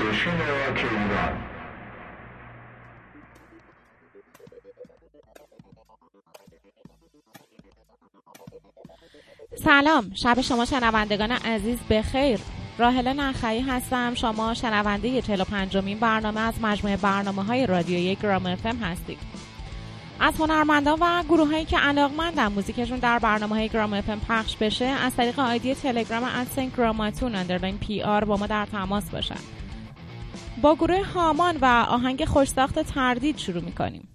استیشن راک ایران سلام شب شما شنوندگان عزیز بخیر راهله نخعی هستم. شما شنونده 45 مین برنامه از مجموعه برنامه های رادیویی گرام افم هستید. از هنرمندان و گروه هایی که علاقمندن موزیکشون در برنامه های گرام افم پخش بشه از طریق آیدی تلگرام ادسن گراماتون پی آر با ما در تماس باشن. با گروه هامان و آهنگ خوشساخت تردید شروع می‌کنیم.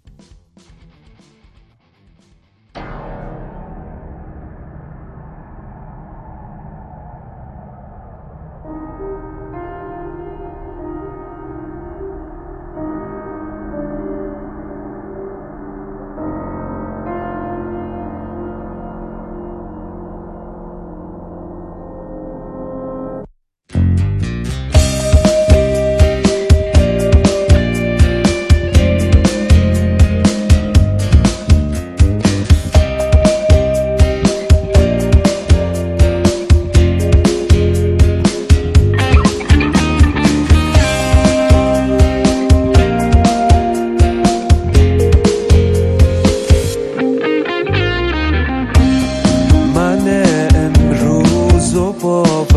For.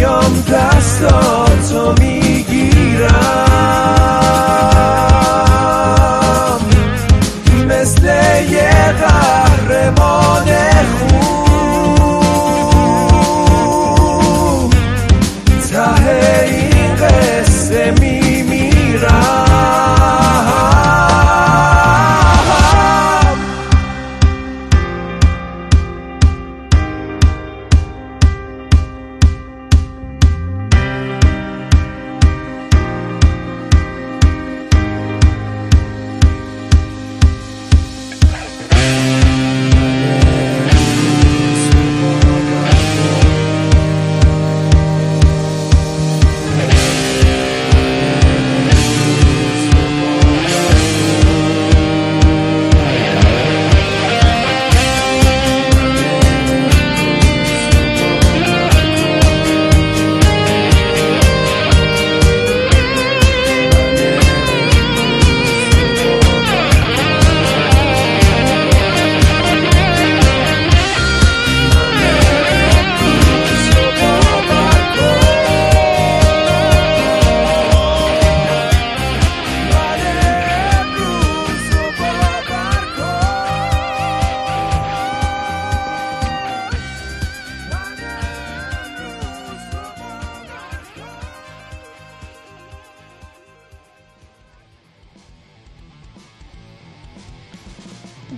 میام دستا تو می‌گیرم.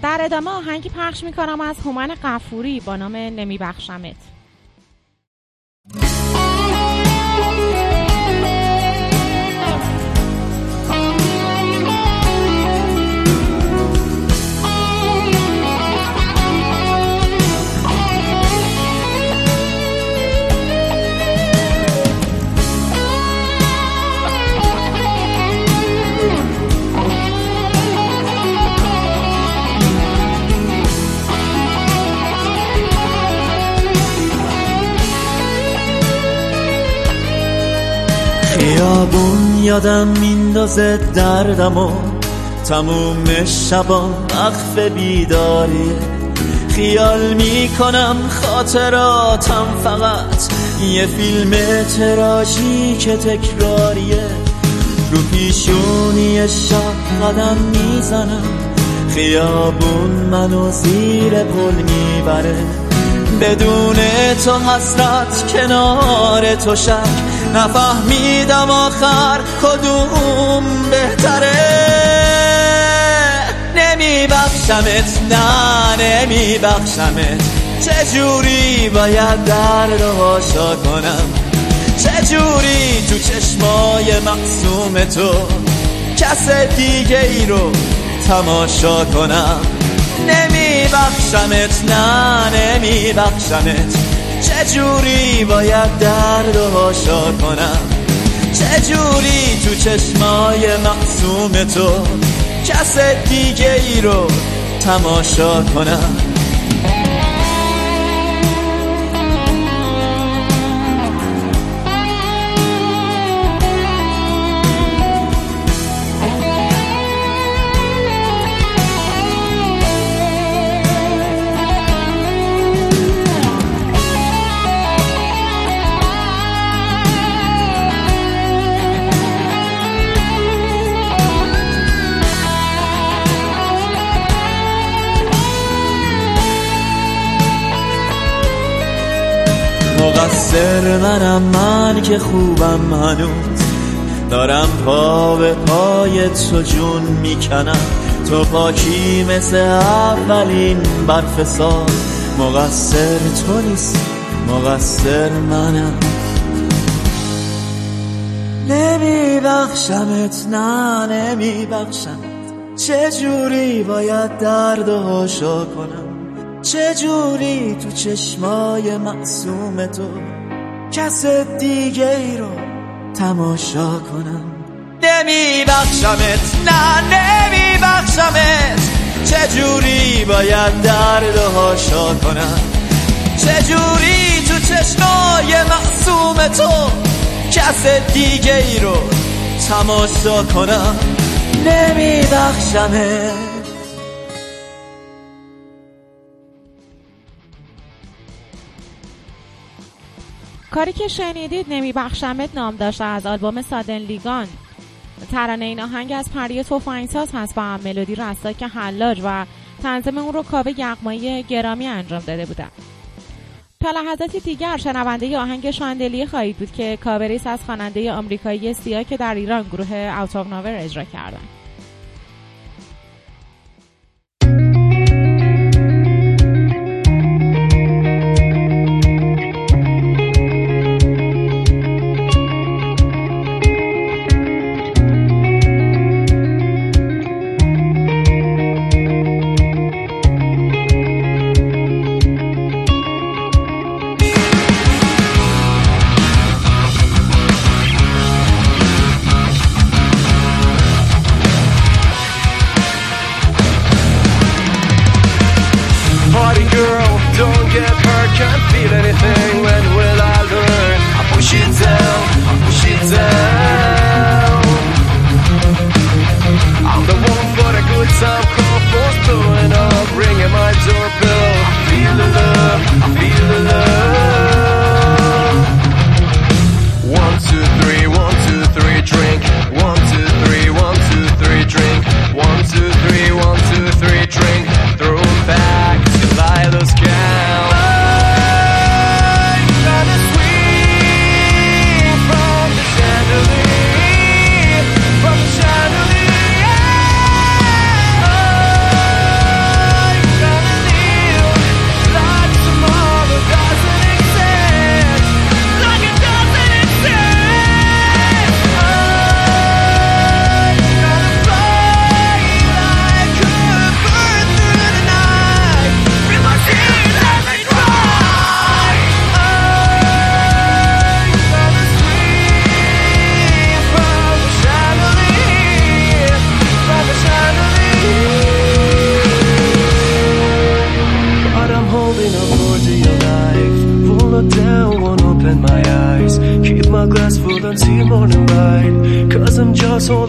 در ادامه آهنگی پخش می‌کنم از هومن قفوری با نام نمیبخشمت. یادم میندازه دردم و تموم شبا وقف بیداریه خیال می‌کنم خاطراتم فقط یه فیلم تراژیک تکراریه. رو پیشونی شب قدم می‌زنم. خیابون منو زیر پل می‌بره. بدون تو حسرت کنار تو شک نفهمیدم آخر کدوم بهتره. نمیبخشمت نه نمیبخشمت. چجوری باید درد هاشا کنم؟ چجوری تو چشمای مقصوم تو کس دیگه ای رو تماشا کنم؟ نمیبخشمت نه نمیبخشمت. چجوری باید درد و هاشا کنم؟ چجوری تو چشمای مقصوم تو کس دیگه ای رو تماشا کنم؟ مقصر منم من که خوبم هنوز. دارم پا به پای تو جون می‌کنم. تو پاکی مثل اولین برف سال مقصر تو نیست مقصر منم. نمیبخشمت نه نمیبخشمت. چجوری باید درد و کنم؟ چجوری تو چشمای معصوم تو کس دیگه ای رو تماشا کنم؟ نمیبخشمت نه نمیبخشمت. چجوری باید درد هاشا کنم؟ چجوری تو چشمای معصوم تو کس دیگه ای رو تماشا کنم؟ نمیبخشمت. کاری که شنیدید نمیبخشمت نام داشته از آلبوم سادن لیگان ترانه این آهنگ از پری توفنگساز هست با ملودی رستاک حلاج و تنظیم اون رو کاوه یغمایی گرامی انجام داده بودن تا لحظاتی دیگر شنونده آهنگ شاندلی خواهید بود که کاوریس از خواننده آمریکایی سیاه که در ایران گروه اوت اجرا کردن Don't get hurt, can't feel anything. When will I learn? I push it down, I push it down. I'm the one for the good time. Call for blowing up, ringing my doorbell. I feel the love, I feel the love. One, two, three, one, two, three, drink. One, two, three, one, two, three, drink. One, two, three, one, two, three, drink.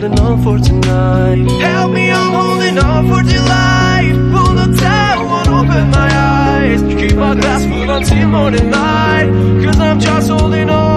holding on for tonight. Help me, I'm holding on for dear life Pull the towel, won't open my eyes. Keep my glass full until morning light. Cause I'm just holding on.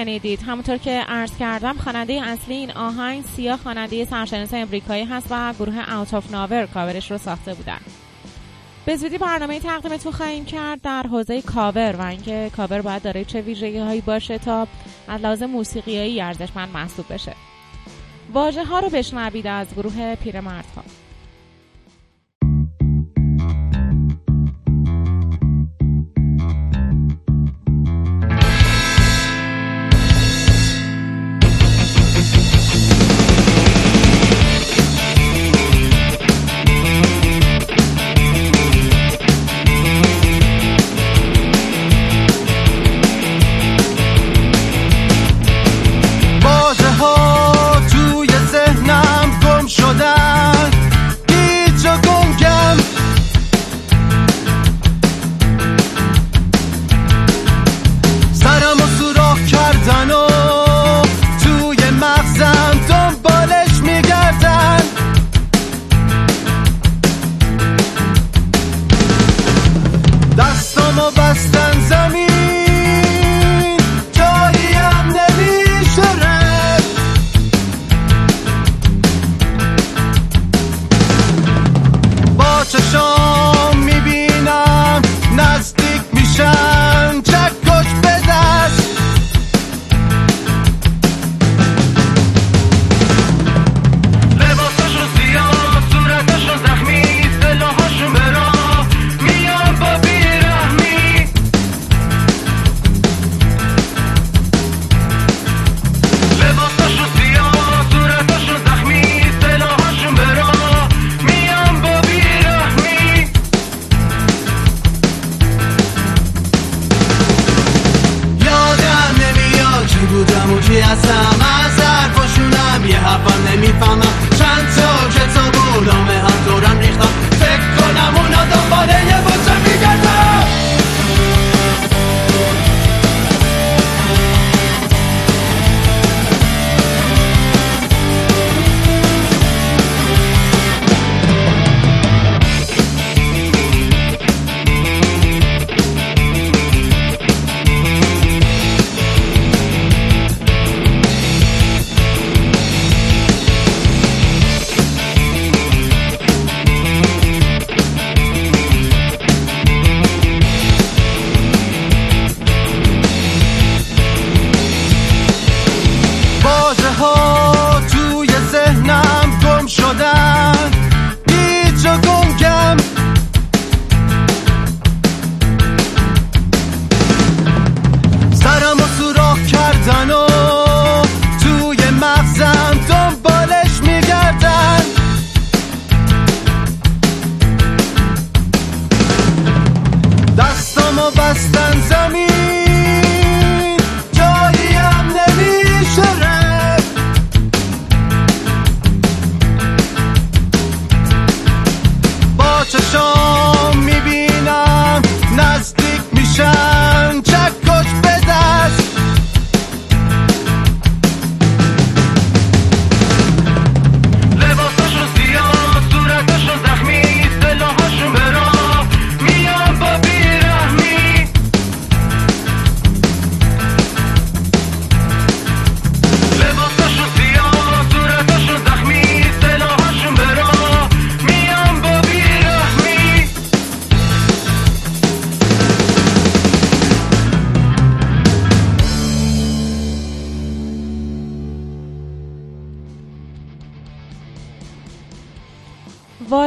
شنیدید. همونطور که عرض کردم خواننده اصلی این آهنگ سیا خواننده سرشناس امریکایی هست و گروه Out of Nowhere cover ش رو ساخته بودن. به زودی برنامه تقدیمتون خواهیم کرد در حوزه کاور و اینکه کاور باید داره چه ویژگی هایی باشه تا از لحاظ موسیقیایی ارزشمند محسوب بشه. واژه ها رو بشنوید از گروه پیرمردها.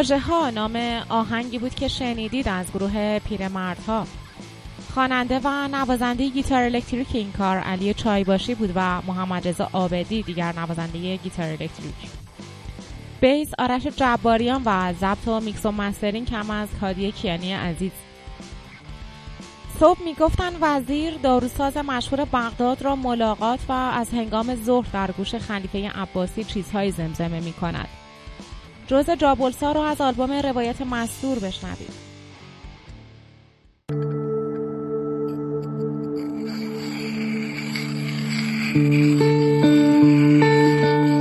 واژه ها نام آهنگی بود که شنیدید از گروه پیرمردها. خواننده و نوازنده گیتار الکتریک این کار علی چایباشی بود و محمد رضا عابدی دیگر نوازنده گیتار الکتریک. bass آرش جباریان و ضبط و میکس و mastering هم از کادی کیانی عزیز. صبح می‌گفتن وزیر داروساز مشهور بغداد را ملاقات و از هنگام ظهر در گوش خلیفه عباسی چیزهایی زمزمه می کند. جز جابلسا را از آلبوم روایت مستور بشنوید. چرا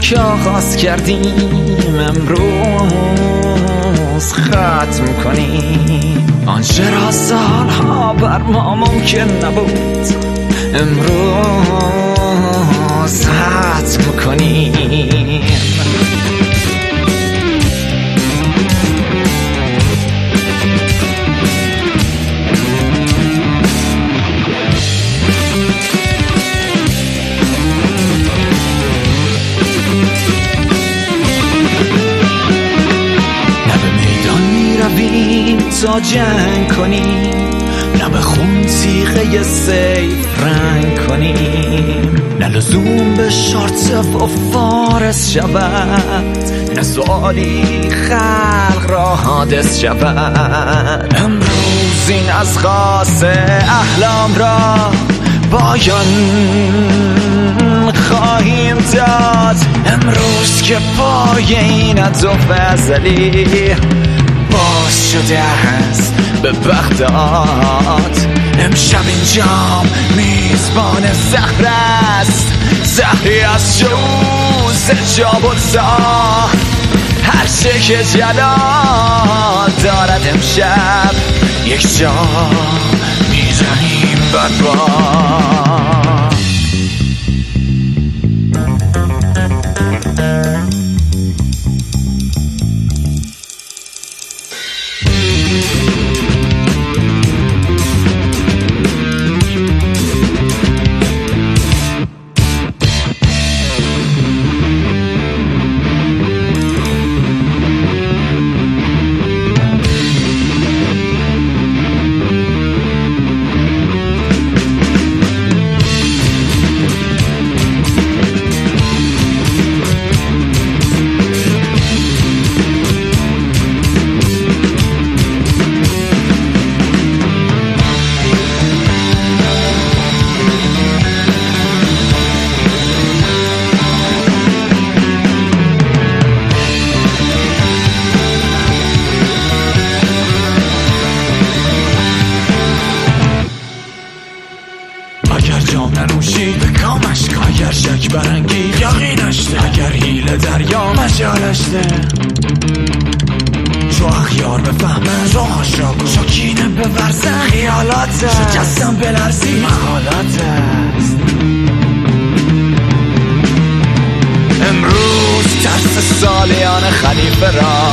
که آغاز کردیم امروز ختم کنیم. آنچه را سالها بر ما ممکن نبود؟ امروز ختم کنیم. می‌دهیم تا جنگ کنیم. نه به خون تیغه سیف رنگ کنیم. نه لزوم به شارت و فارس شود. نه سوالی خلق را حادث شود. امروز این از خاص احلام را بایان خواهیم داد. امروز که پای این و فضلی باز شده است به بغداد امشب اینجا میزبان زهر است. زهری از شوز جاب و هر چه که جلال دارد امشب یک جا می‌زنیم بر فرنگی یقینشته اگر هیل دریا مجالشته تو اخیار بفهمه روحش را شکینه ببرزه خیالاته شکستم بلرزی محالاته امروز ترس سالیان خلیفه را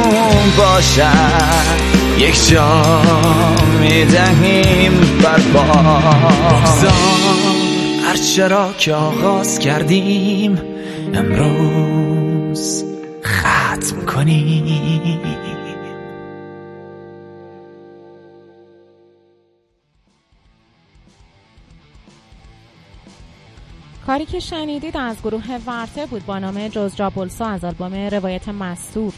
اون باشد. یک جا می‌دهیم بر هر چرا که آغاز کردیم امروز ختم کنیم. کاری که شنیدید از گروه ورته بود با نام جز جابلسا از آلبوم روایت مستور.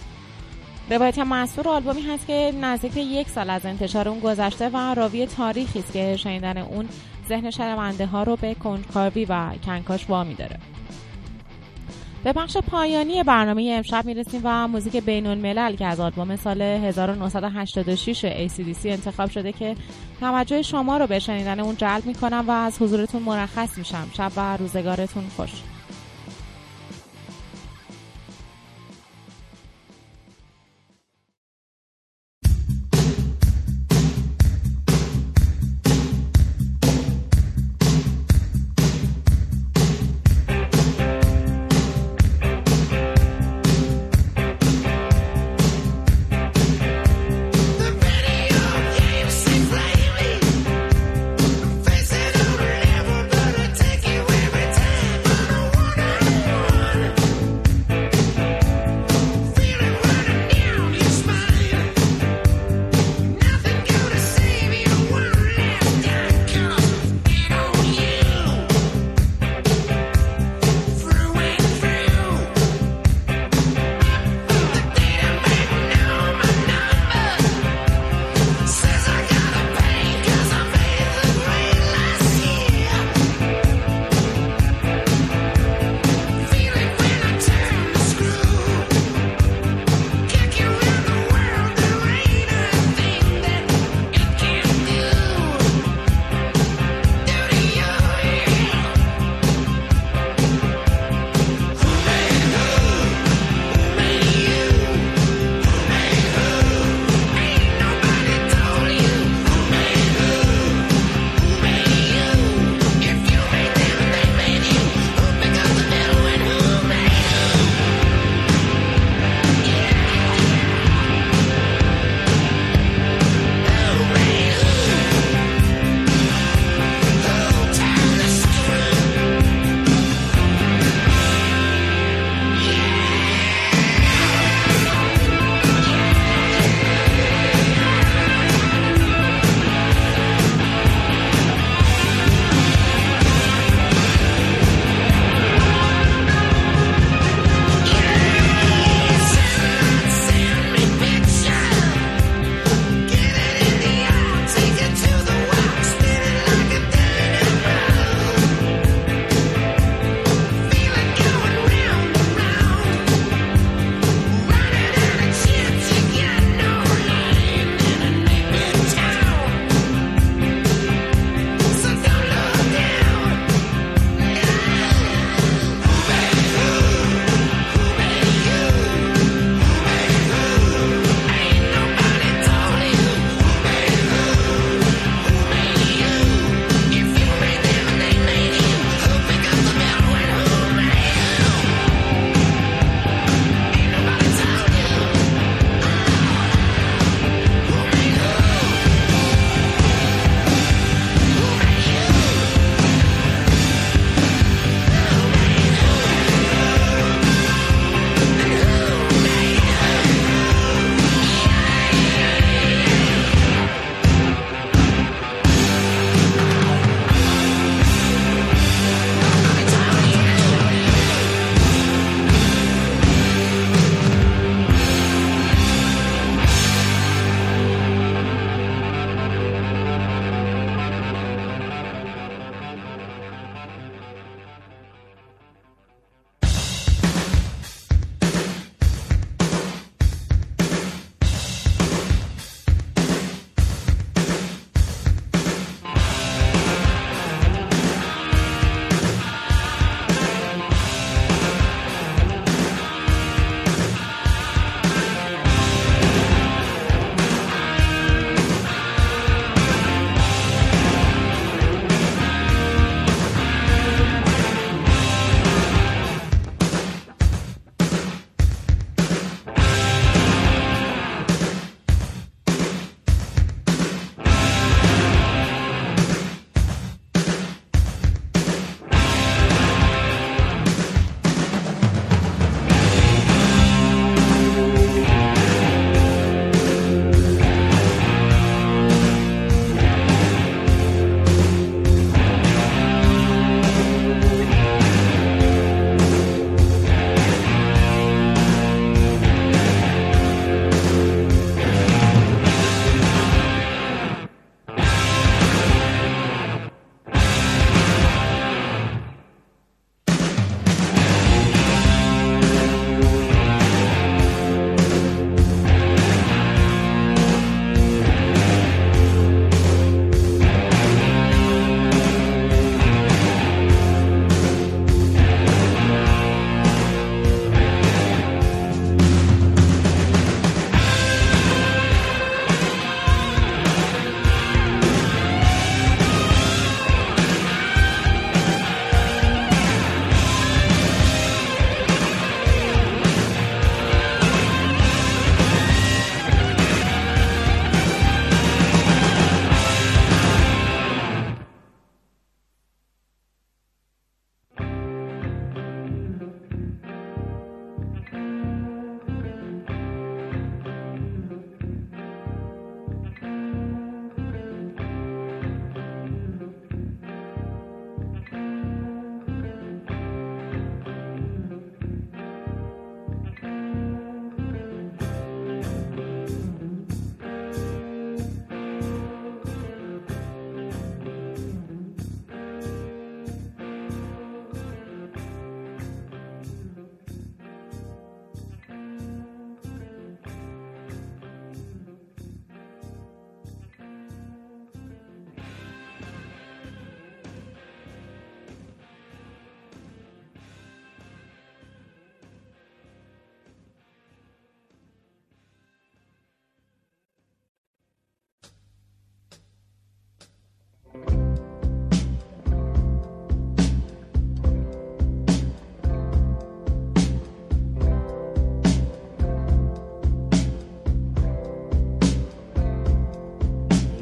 روایت مستور آلبومی هست که نزدیک یک سال از انتشار اون گذشته و راوی تاریخی است که شنیدن اون ذهن شنونده ها رو به کنجکاوی و کنکاش وامی داره. به بخش پایانی برنامه امشب می‌رسیم و موزیک بین الملل که از آلبوم سال 1986 ACDC انتخاب شده که توجه شما رو به شنیدن اون جلب می‌کنم و از حضورتون مرخص میشم. شب و روزگارتون خوش.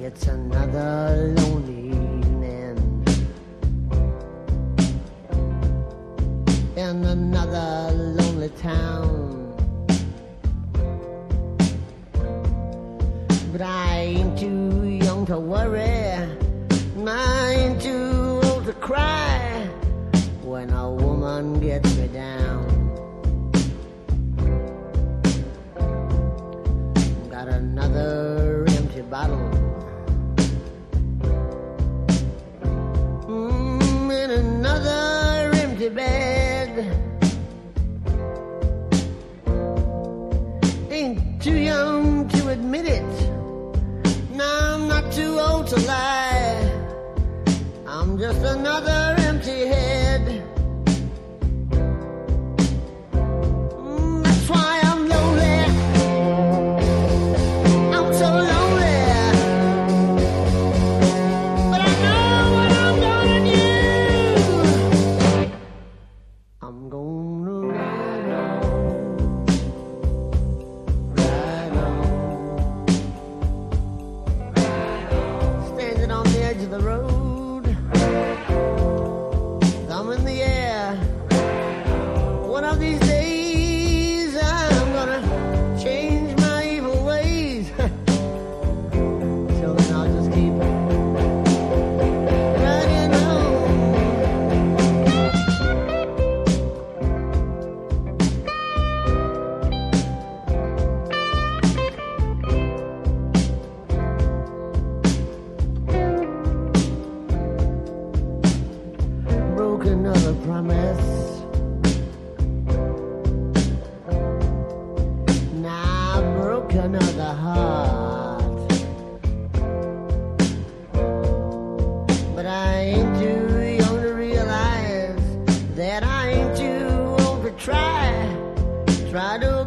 It's Another lonely man and another. Ain't too young to admit it. No, I'm not too old to lie. I'm just another empty head. that I ain't too old to try. Try to